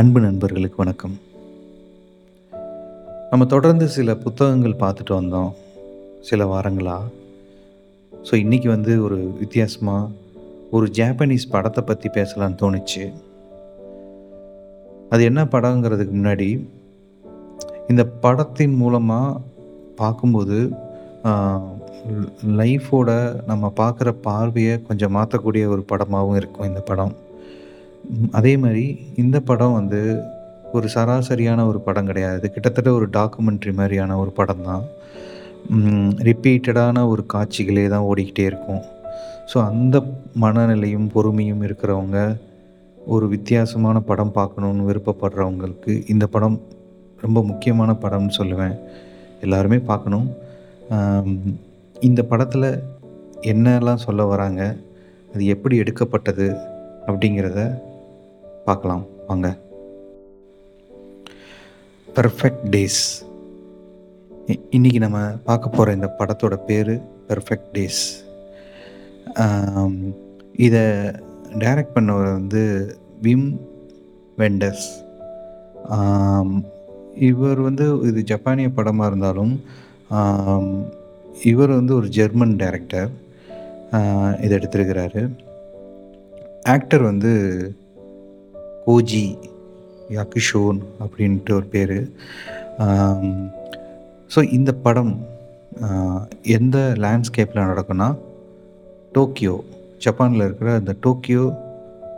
அன்பு நண்பர்களுக்கு வணக்கம். நம்ம தொடர்ந்து சில புத்தகங்கள் பார்த்துட்டு வந்தோம். சில வாரங்களாக ஸோ இன்றைக்கி வந்து ஒரு வித்தியாசமாக ஒரு ஜாப்பனீஸ் படத்தை பற்றி பேசலான்னு தோணுச்சு. அது என்ன படங்கிறதுக்கு முன்னாடி இந்த படத்தின் மூலமாக பார்க்கும்போது லைஃபோட நம்ம பார்க்குற பார்வையை கொஞ்சம் மாற்றக்கூடிய ஒரு படமாகவும் இருக்கும் இந்த படம். அதே மாதிரி இந்த படம் வந்து ஒரு சராசரியான ஒரு படம் கிடையாது. கிட்டத்தட்ட ஒரு டாக்குமெண்ட்ரி மாதிரியான ஒரு படம் தான். ரிப்பீட்டடான ஒரு காட்சிகளே தான் ஓடிக்கிட்டே இருக்கும். ஸோ அந்த மனநிலையும் பொறுமையும் இருக்கிறவங்க ஒரு வித்தியாசமான படம் பார்க்கணுன்னு விருப்பப்படுறவங்களுக்கு இந்த படம் ரொம்ப முக்கியமான படம்னு சொல்லுவேன். எல்லாருமே பார்க்கணும். இந்த படத்தில் என்னெல்லாம் சொல்ல வராங்க? அது எப்படி எடுக்கப்பட்டது? அப்படிங்கிறத பார்க்கலாம் வாங்க. பெர்ஃபெக்ட் டேஸ் இன்றைக்கி நம்ம பார்க்க போகிற இந்த படத்தோட பேர் பெர்ஃபெக்ட் டேஸ் இதை டைரக்ட் பண்ணவர் வந்து விம் வெண்டர்ஸ் இவர் வந்து இது ஜப்பானிய படமாக இருந்தாலும் இவர் வந்து ஒரு ஜெர்மன் டைரக்டர் இதை எடுத்திருக்கிறாரு. ஆக்டர் வந்து ஓஜி யா கிஷோன் அப்படின்ட்டு ஒரு பேர். ஸோ இந்த படம் எந்த லேண்ட்ஸ்கேப்பில் நடக்கும்னா டோக்கியோ ஜப்பானில் இருக்கிற அந்த டோக்கியோ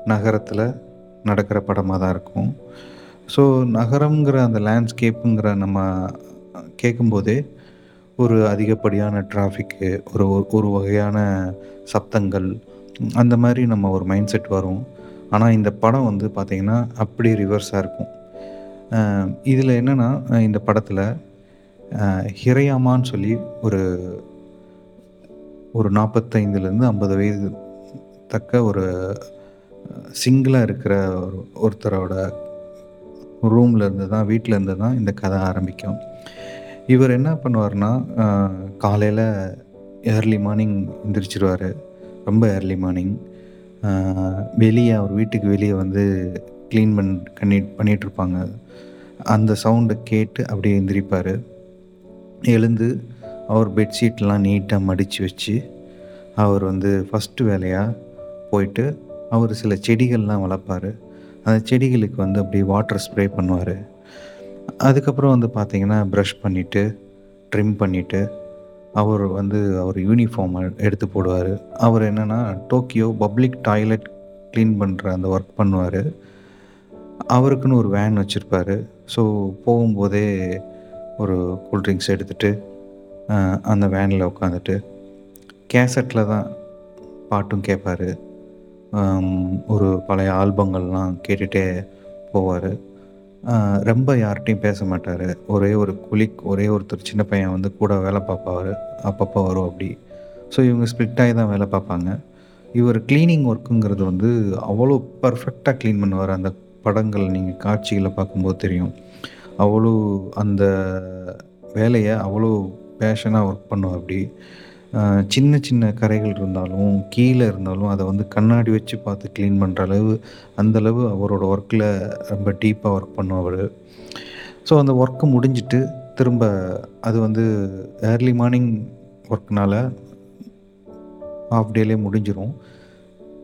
நகரத்தில் நடக்கிற படமாக தான் இருக்கும். ஸோ நகரங்கிற அந்த லேண்ட்ஸ்கேப்புங்கிற நம்ம கேட்கும்போதே ஒரு அதிகப்படியான டிராஃபிக்கு ஒரு ஒரு- ஒரு வகையான சப்தங்கள் அந்த மாதிரி நம்ம ஒரு மைண்ட் செட் வரும். ஆனால் இந்த படம் வந்து பார்த்திங்கன்னா அப்படி ரிவர்ஸாக இருக்கும். இதில் என்னென்னா இந்த படத்தில் ஹிரையாமான்னு சொல்லி ஒரு ஒரு நாற்பத்தைந்துலேருந்து ஐம்பது வயது தக்க ஒரு சிங்கிளாக இருக்கிற ஒரு ஒருத்தரோட ரூமில் இருந்து தான் வீட்டில் இருந்து தான் இந்த கதை ஆரம்பிக்கும். இவர் என்ன பண்ணுவார்னா காலையில் ஏர்லி மார்னிங் எந்திரிச்சிருவார். ரொம்ப ஏர்லி மார்னிங் வெளியே அவர் வீட்டுக்கு வெளியே வந்து க்ளீன் பண் பண்ணி பண்ணிகிட்ருப்பாங்க அந்த சவுண்டை கேட்டு அப்படியே எந்திரிப்பார். எழுந்து அவர் பெட்ஷீட்லாம் நீட்டாக மடித்து வச்சு அவர் வந்து ஃபஸ்ட்டு வேலையாக போயிட்டு அவர் சில செடிகள்லாம் வளர்ப்பார். அந்த செடிகளுக்கு வந்து அப்படியே வாட்டர் ஸ்ப்ரே பண்ணுவார். அதுக்கப்புறம் வந்து பார்த்தீங்கன்னா ப்ரஷ் பண்ணிவிட்டு ட்ரிம் பண்ணிவிட்டு அவர் வந்து அவர் யூனிஃபார்ம் எடுத்து போடுவார். அவர் என்னென்னா டோக்கியோ பப்ளிக் டாய்லெட் க்ளீன் பண்ணுற அந்த ஒர்க் பண்ணுவார். அவருக்குன்னு ஒரு வேன் வச்சுருப்பாரு. ஸோ போகும்போதே ஒரு கூல்ட்ரிங்க்ஸ் எடுத்துகிட்டு அந்த வேனில் உட்காந்துட்டு கேசட்டில் தான் பாட்டும் கேட்பார் ஒரு பழைய ஆல்பங்கள்லாம் கேட்டுகிட்டே போவார். ரொம்ப யார்கிட்டையும் பேச மாட்டார். ஒரே ஒரு குலிக் ஒரே ஒருத்தர் சின்ன பையன் வந்து கூட வேலை பார்ப்பார் அப்பப்போ வரும் அப்படி. ஸோ இவங்க ஸ்ப்ளிட் ஆகி தான் வேலை பார்ப்பாங்க. இவர் க்ளீனிங் ஒர்க்குங்கிறது வந்து அவ்வளோ பர்ஃபெக்டாக க்ளீன் பண்ணுவார். அந்த படங்கள் நீங்கள் காட்சிகளை பார்க்கும்போது தெரியும். அவ்வளோ அந்த வேலையை அவ்வளோ பேஷனாக ஒர்க் பண்ணுவார் அப்படி. சின்ன சின்ன கரைகள் இருந்தாலும் கீழே இருந்தாலும் அதை வந்து கண்ணாடி வச்சு பார்த்து க்ளீன் பண்ணுற அளவு அந்தளவு அவரோட ஒர்க்கில் ரொம்ப டீப்பாக ஒர்க் பண்ணுவார் ஸோ அந்த ஒர்க்கு முடிஞ்சிட்டு திரும்ப அது வந்து ஏர்லி மார்னிங் ஒர்க்னால் ஆஃப் டேலே முடிஞ்சிடும்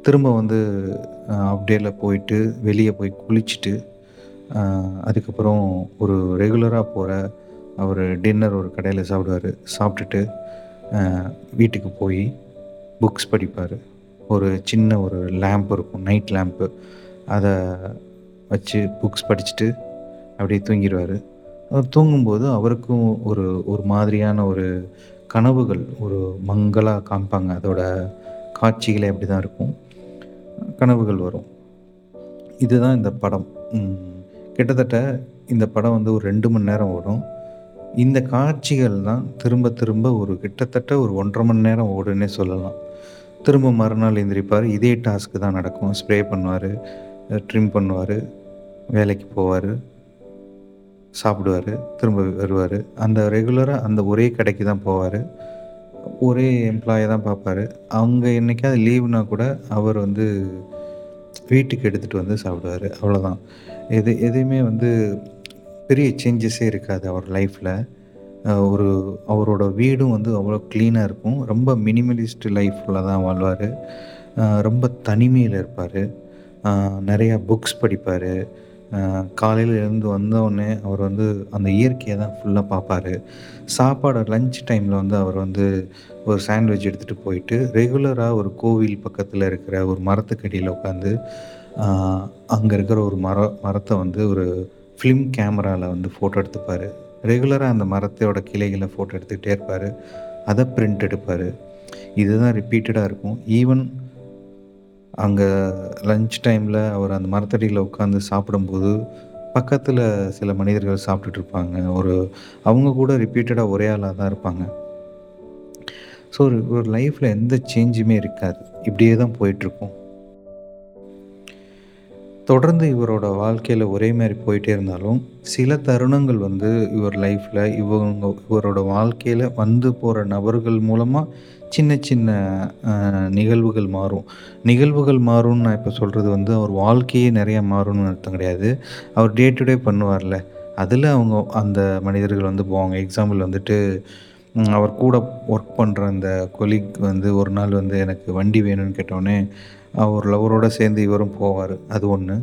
திரும்ப வந்து ஆஃப் டேல போயிட்டு வெளியே போய் குளிச்சுட்டு அதுக்கப்புறம் ஒரு ரெகுலராக போகிற அவர் டின்னர் ஒரு கடையில் சாப்பிடுவார். சாப்பிட்டுட்டு வீட்டுக்கு போய் புக்ஸ் படிப்பார். ஒரு சின்ன ஒரு லேம்ப் இருக்கும் நைட் லேம்ப்பு அதை வச்சு புக்ஸ் படிச்சுட்டு அப்படியே தூங்கிடுவார் அவர் தூங்கும்போது அவருக்கும் ஒரு ஒரு மாதிரியான ஒரு கனவுகள் ஒரு மங்கலாக காமிப்பாங்க. அதோட காட்சிகளே அப்படி தான் இருக்கும். கனவுகள் வரும். இதுதான் இந்த படம். கிட்டத்தட்ட இந்த படம் வந்து ஒரு ரெண்டு மணி நேரம் ஓடும். இந்த காட்சிகள் தான் திரும்ப திரும்ப ஒரு கிட்டத்தட்ட ஒரு ஒன்றரை மணி நேரம் ஓடுன்னே சொல்லலாம். திரும்ப மறுநாள் எந்திரிப்பார். இதே டாஸ்க்கு தான் நடக்கும். ஸ்ப்ரே பண்ணுவார் ட்ரிம் பண்ணுவார் வேலைக்கு போவார் சாப்பிடுவார் திரும்ப வருவார். அந்த ரெகுலராக அந்த ஒரே கடைக்கு தான் போவார். ஒரே எம்ப்ளாயை தான் பார்ப்பாரு. அவங்க என்னைக்காவது லீவுனா கூட அவர் வந்து வீட்டுக்கு எடுத்துகிட்டு வந்து சாப்பிடுவாரு. அவ்வளோதான். எது எதையுமே வந்து பெரிய சேஞ்சஸே இருக்காது அவர் லைஃப்பில் ஒரு அவரோட வீடும் வந்து அவ்வளோ க்ளீனாக இருக்கும். ரொம்ப மினிமலிஸ்ட் லைஃப்பில் தான் வாழ்வார் ரொம்ப தனிமையில் இருப்பார் நிறையா புக்ஸ் படிப்பார் காலையில் இருந்து எழுந்து அவர் வந்து அந்த இயற்கையை தான் ஃபுல்லாக பார்ப்பாரு. சாப்பாடு லஞ்ச் டைமில் வந்து அவர் வந்து ஒரு சாண்ட்விச் எடுத்துகிட்டு போயிட்டு, ரெகுலராக ஒரு கோவில் பக்கத்தில் இருக்கிற ஒரு மரத்துக்கடியில் உட்காந்து, அங்கே இருக்கிற ஒரு மரம் மரத்தை வந்து ஒரு ஃபிலிம் கேமராவில் வந்து ஃபோட்டோ எடுத்துப்பார் ரெகுலராக அந்த மரத்தோட கிளைகளை ஃபோட்டோ எடுத்துக்கிட்டே இருப்பார் அதை பிரிண்ட் எடுப்பார் இதுதான் ரிப்பீட்டடாக இருக்கும். ஈவன் அங்கே லஞ்ச் டைமில் அவர் அந்த மரத்தடியில் உட்காந்து சாப்பிடும்போது, பக்கத்தில் சில மனிதர்கள் சாப்பிட்டுட்டு இருப்பாங்க. ஒரு அவங்க கூட ரிப்பீட்டடாக ஒரே ஆளாக தான் இருப்பாங்க. ஸோ ஒரு ஒரு லைஃப்பில் எந்த சேஞ்சுமே இருக்காது. இப்படியே தான் போயிட்டுருக்கும். தொடர்ந்து இவரோட வாழ்க்கையில் ஒரே மாதிரி போயிட்டே இருந்தாலும், சில தருணங்கள் வந்து இவர் லைஃப்பில் இவங்க இவரோட வாழ்க்கையில் வந்து போகிற நபர்கள் மூலமாக சின்ன சின்ன நிகழ்வுகள் மாறும். நிகழ்வுகள் மாறும்னு நான் இப்போ சொல்கிறது வந்து அவர் வாழ்க்கையே நிறையா மாறும்னு அர்த்தம் கிடையாது. அவர் டே டு டே பண்ணுவார்ல, அதில் அவங்க அந்த மனிதர்கள் வந்து போவாங்க. எக்ஸாம்பிள் வந்துட்டு அவர் கூட ஒர்க் பண்ணுற அந்த கொலீக் வந்து ஒரு நாள் வந்து எனக்கு வண்டி வேணும்னு கேட்டோனே, அவர் லவரோட சேர்ந்து இவரும் போவார் அது ஒன்று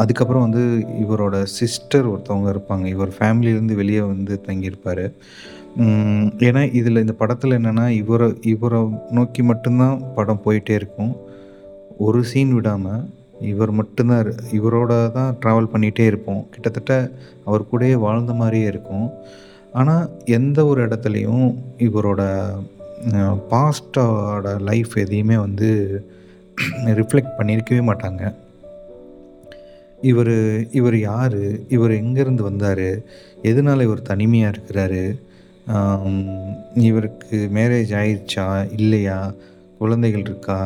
அதுக்கப்புறம் வந்து இவரோட சிஸ்டர் ஒருத்தவங்க இருப்பாங்க. இவர் ஃபேமிலியிலேருந்து வெளியே வந்து தங்கியிருப்பார் ஏன்னா இதில் இந்த படத்தில் என்னென்னா இவரை இவரை நோக்கி மட்டும் தான் படம் போயிட்டே இருக்கும். ஒரு சீன் விடாமல் இவர் மட்டும்தான் இவரோட தான் ட்ராவல் பண்ணிகிட்டே இருப்போம். கிட்டத்தட்ட அவர் கூடயே வாழ்ந்த மாதிரியே இருக்கும். ஆனால் எந்த ஒரு இடத்துலையும் இவரோட பாஸ்ட்டோட லைஃப் எதையுமே வந்து ரிஃப்ளெக்ட் பண்ணியிருக்கவே மாட்டாங்க. இவர் இவர் யார் இவர் எங்கேருந்து வந்தார் எதனால இவர் தனிமையாக இருக்கிறாரு? இவருக்கு மேரேஜ் ஆயிடுச்சா இல்லையா? குழந்தைகள் இருக்கா?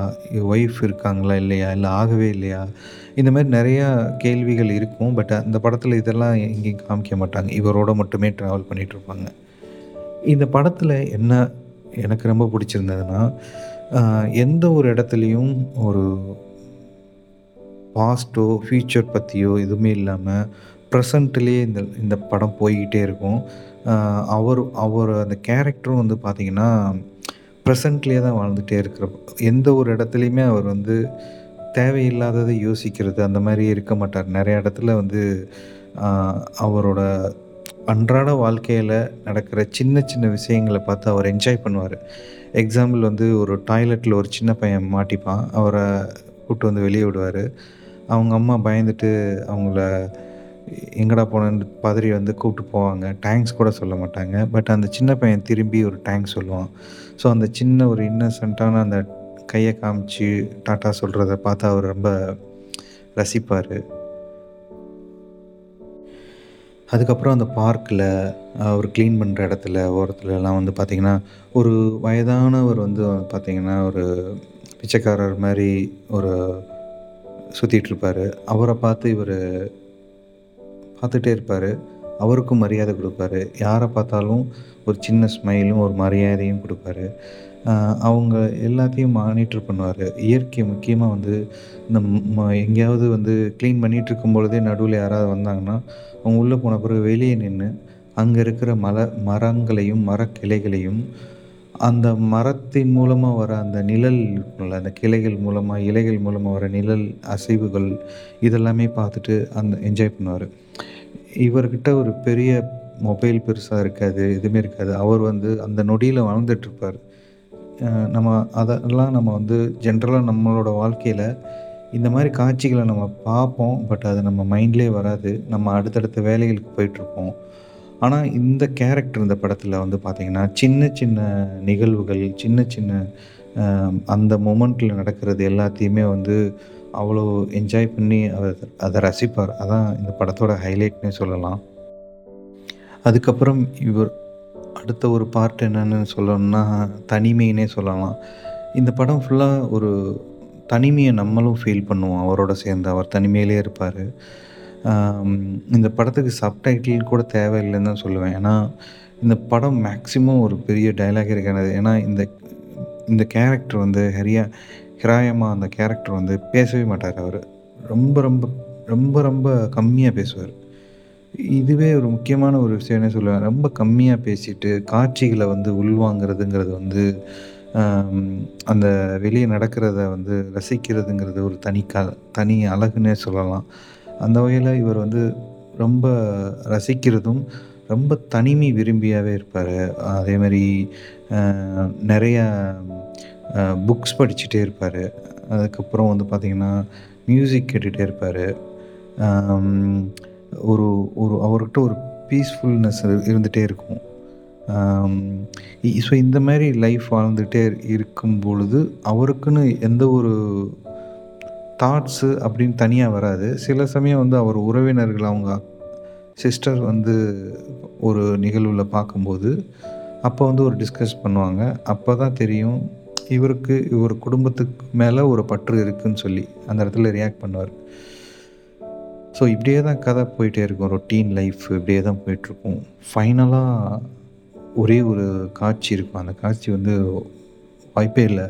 ஒய்ஃப் இருக்காங்களா? இல்லையா? இல்லை ஆகவே இல்லையா? இந்த மாதிரி நிறையா கேள்விகள் இருக்கும். பட் அந்த படத்தில் இதெல்லாம் எங்கேயும் காமிக்க மாட்டாங்க. இவரோட மட்டுமே ட்ராவல் பண்ணிகிட்ருப்பாங்க இந்த படத்தில் என்ன எனக்கு ரொம்ப பிடிச்சிருந்ததுன்னா, எந்த ஒரு இடத்துலையும் ஒரு பாஸ்ட்டோ, ஃபியூச்சர் பற்றியோ எதுவுமே இல்லாமல் ப்ரெசண்ட்லேயே இந்த இந்த படம் போய்கிட்டே இருக்கும். அவர் அவர் அந்த கேரக்டரும் வந்து பார்த்திங்கன்னா ப்ரெசண்ட்லேயே தான் வாழ்ந்துகிட்டே இருக்கிற எந்த ஒரு இடத்துலையுமே அவர் வந்து தேவையில்லாததை யோசிக்கிறது, அந்த மாதிரி இருக்க மாட்டார். நிறைய இடத்துல வந்து அவரோட அன்றாட வாழ்க்கையில் நடக்கிற சின்ன சின்ன விஷயங்களை பார்த்து அவர் என்ஜாய் பண்ணுவார் எக்ஸாம்பிள் வந்து ஒரு டாய்லெட்டில் ஒரு சின்ன பையன் மாட்டிப்பான். அவரை கூப்பிட்டு வந்து வெளியே விடுவார் அவங்க அம்மா பயந்துட்டு அவங்கள எங்கடா போனேன்னு பதறி வந்து கூப்பிட்டு போவாங்க. டேங்க்ஸ் கூட சொல்ல மாட்டாங்க. பட் அந்த சின்ன பையன் திரும்பி ஒரு டேங்க்ஸ் சொல்லுவான். ஸோ அந்த சின்ன ஒரு இன்னசென்ட்டான அந்த கையை காமிச்சு டாட்டா சொல்கிறத பார்த்து அவர் ரொம்ப ரசிப்பார் அதுக்கப்புறம் அந்த பார்க்கில் அவர் க்ளீன் பண்ணுற இடத்துல ஓரத்துலலாம் வந்து பார்த்திங்கன்னா ஒரு வயதானவர் வந்து பார்த்திங்கன்னா ஒரு பிச்சைக்காரர் மாதிரி ஒரு சுற்றிட்டுருப்பார் அவரை பார்த்து இவர் பார்த்துட்டே இருப்பார். அவருக்கும் மரியாதை கொடுப்பாரு. யாரை பார்த்தாலும் ஒரு சின்ன ஸ்மைலும், ஒரு மரியாதையும் கொடுப்பாரு. அவங்க எல்லாத்தையும் மானிட்டர் பண்ணுவார் இயற்கை முக்கியமாக வந்து இந்த எங்கேயாவது வந்து க்ளீன் பண்ணிகிட்ருக்கும் பொழுதே நடுவில் யாராவது வந்தாங்கன்னா, அவங்க உள்ளே போன பிறகு வெளியே நின்று அங்கே இருக்கிற மல மரங்களையும், மரக்கிளைகளையும், அந்த மரத்தின் மூலமாக வர அந்த நிழல் இருக்கும்ல, அந்த கிளைகள் மூலமாக இலைகள் மூலமாக வர நிழல் அசைவுகள், இதெல்லாமே பார்த்துட்டு அந்த என்ஜாய் பண்ணுவார் இவர்கிட்ட ஒரு பெரிய மொபைல் பெருசாக இருக்காது. எதுவுமே இருக்காது. அவர் வந்து அந்த நொடியில வாழ்ந்துட்டுருப்பாரு. நம்ம அதெல்லாம் நம்ம வந்து ஜென்ரலாக நம்மளோட வாழ்க்கையில் இந்த மாதிரி காட்சிகளை நம்ம பார்ப்போம். பட் அது நம்ம மைண்ட்லேயே வராது. நம்ம அடுத்தடுத்த வேலைகளுக்கு போயிட்டுருப்போம். ஆனால் இந்த கேரக்டர் இந்த படத்தில் வந்து பார்த்திங்கன்னா சின்ன சின்ன நிகழ்வுகள், சின்ன சின்ன அந்த மொமெண்ட்டில் நடக்கிறது எல்லாத்தையுமே வந்து அவ்வளோ என்ஜாய் பண்ணி அவர் அதை ரசிப்பார். அதான் இந்த படத்தோட ஹைலைட்னே சொல்லலாம். அதுக்கப்புறம் இவர் அடுத்த ஒரு பார்ட் என்னென்னு சொல்லணும்னா, தனிமைன்னே சொல்லலாம். இந்த படம் ஃபுல்லாக ஒரு தனிமையை நம்மளும் ஃபீல் பண்ணுவோம். அவரோட சேர்ந்து. அவர் தனிமையிலே இருப்பார் இந்த படத்துக்கு சப்டைட்டில் கூட தேவையில்லைன்னு தான் சொல்லுவேன். ஏன்னா, இந்த படம் மேக்ஸிமம் ஒரு பெரிய டயலாக் இருக்கானது ஏன்னா, இந்த இந்த கேரக்டர் வந்து ஹரியா ஹிராயமாக அந்த கேரக்டர் வந்து பேசவே மாட்டார் அவர் ரொம்ப ரொம்ப ரொம்ப ரொம்ப கம்மியாக பேசுவார் இதுவே ஒரு முக்கியமான ஒரு விஷயம்னே சொல்லுவேன் ரொம்ப கம்மியாக பேசிட்டு காட்சிகளை வந்து உள்வாங்கிறதுங்கிறது வந்து அந்த வெளியே நடக்கிறத வந்து ரசிக்கிறதுங்கிறது ஒரு தனி க தனி அழகுன்னே சொல்லலாம். அந்த வகையில் இவர் வந்து ரொம்ப ரசிக்கிறதும் ரொம்ப தனிமை விரும்பியாகவே இருப்பார். அதேமாதிரி நிறையா புக்ஸ் படிச்சுட்டே இருப்பார். அதுக்கப்புறம் வந்து பார்த்திங்கன்னா மியூசிக் கேட்டுகிட்டே இருப்பார். ஒரு ஒரு அவர்கிட்ட ஒரு பீஸ்ஃபுல்னஸ் இருந்துகிட்டே இருக்கும். ஸோ இந்த மாதிரி லைஃப் வாழ்ந்துகிட்டே இருக்கும் பொழுது அவருக்குன்னு எந்த ஒரு தாட்ஸு அப்படின்னு தனியாக வராது. சில சமயம் வந்து அவர் உறவினர்கள் அவங்க சிஸ்டர் வந்து ஒரு நிகழ்வில் பார்க்கும்போது அப்போ வந்து ஒரு டிஸ்கஸ் பண்ணுவாங்க. அப்போ தான் தெரியும் இவருக்கு இவர் குடும்பத்துக்கு மேலே ஒரு பற்று இருக்குதுன்னு சொல்லி அந்த இடத்துல ரியாக்ட் பண்ணுவார். ஸோ இப்படியே தான் கதை போயிட்டே இருக்கும். ரொட்டீன் லைஃப் இப்படியே தான் போயிட்டுருக்கும். ஃபைனலாக ஒரே ஒரு காட்சி இருக்கும். அந்த காட்சி வந்து வாய்ப்பே இல்லை.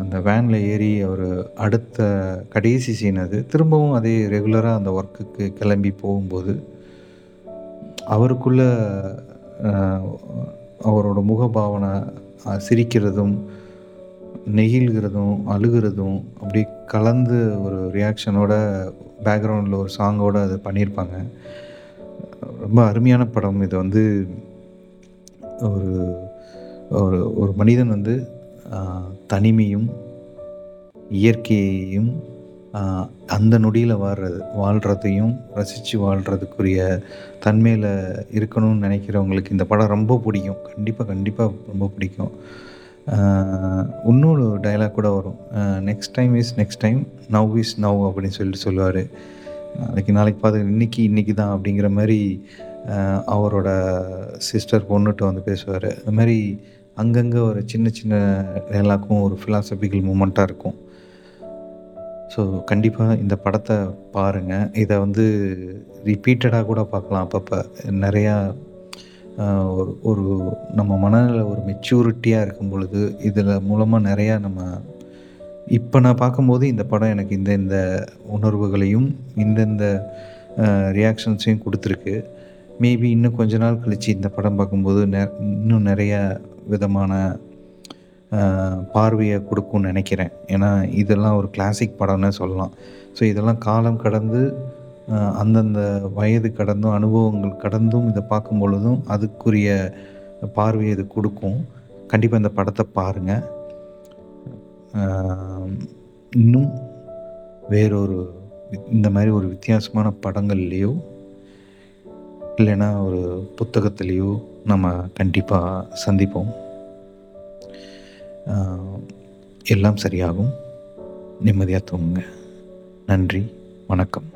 அந்த வேனில் ஏறி அவர் அடுத்த கடைசி சீன் அது. திரும்பவும் அதே ரெகுலராக அந்த ஒர்க்குக்கு கிளம்பி போகும்போது அவருக்குள்ள அவரோட முகபாவனை சிரிக்கிறதும் நெகிழ்கிறதும் அழுகிறதும் அப்படியே கலந்து ஒரு ரியாக்ஷனோட பேக்ரவுண்டில் ஒரு சாங்கோடு அது பண்ணியிருப்பாங்க. ரொம்ப அருமையான படம். இது வந்து ஒரு ஒரு ஒரு மனிதன் வந்து தனிமையும் இயற்கையையும் அந்த நொடியில் வாழ்கிறது வாழ்கிறதையும் ரசித்து வாழ்கிறதுக்குரிய தன்மையில் இருக்கணும்னு நினைக்கிறவங்களுக்கு இந்த படம் ரொம்ப பிடிக்கும். கண்டிப்பாக கண்டிப்பாக ரொம்ப பிடிக்கும். இன்னொரு டைலாக் கூட வரும். Next time is next time now is now அப்படின்னு சொல்லிட்டு சொல்லுவார். நாளைக்கு நாளைக்கு பார்த்து இன்றைக்கி இன்றைக்கி தான் அப்படிங்கிற மாதிரி அவரோட சிஸ்டர் பொண்ணுகிட்ட வந்து பேசுவார். அது மாதிரி அங்கங்கே ஒரு சின்ன சின்ன டைலாக்கும் ஒரு ஃபிலாசபிக்கல் மூமெண்ட்டாக இருக்கும். ஸோ கண்டிப்பாக இந்த படத்தை பாருங்கள் இதை வந்து ரிப்பீட்டடாக கூட பார்க்கலாம் அப்பப்போ. நிறையா ஒரு ஒரு நம்ம மனநிலை ஒரு மெச்சூரிட்டியாக இருக்கும் பொழுது இதில் மூலமாக நிறையா நம்ம இப்போ நான் பார்க்கும்போது இந்த படம் எனக்கு இந்த இந்த உணர்வுகளையும் இந்தந்த ரியாக்ஷன்ஸையும் கொடுத்துருக்கு. மேபி இன்னும் கொஞ்ச நாள் கழித்து இந்த படம் பார்க்கும்போது நெ இன்னும் நிறையா விதமான பார்வையை கொடுக்கும்னு நினைக்கிறேன். ஏன்னா இதெல்லாம் ஒரு கிளாசிக் படம்னு சொல்லலாம். ஸோ இதெல்லாம் காலம் கடந்து அந்தந்த வயது கடந்தும் அனுபவங்கள் கடந்தும் இதை பார்க்கும் பொழுதும் அதுக்குரிய பார்வையை இது கொடுக்கும். கண்டிப்பாக இந்த படத்தை பாருங்கள் இன்னும் வேறொரு இந்த மாதிரி ஒரு வித்தியாசமான படங்கள்லேயோ இல்லைன்னா ஒரு புத்தகத்துலேயோ நம்ம கண்டிப்பாக சந்திப்போம். எல்லாம் சரியாகும். நிம்மதியாக தூங்குங்க. நன்றி. வணக்கம்.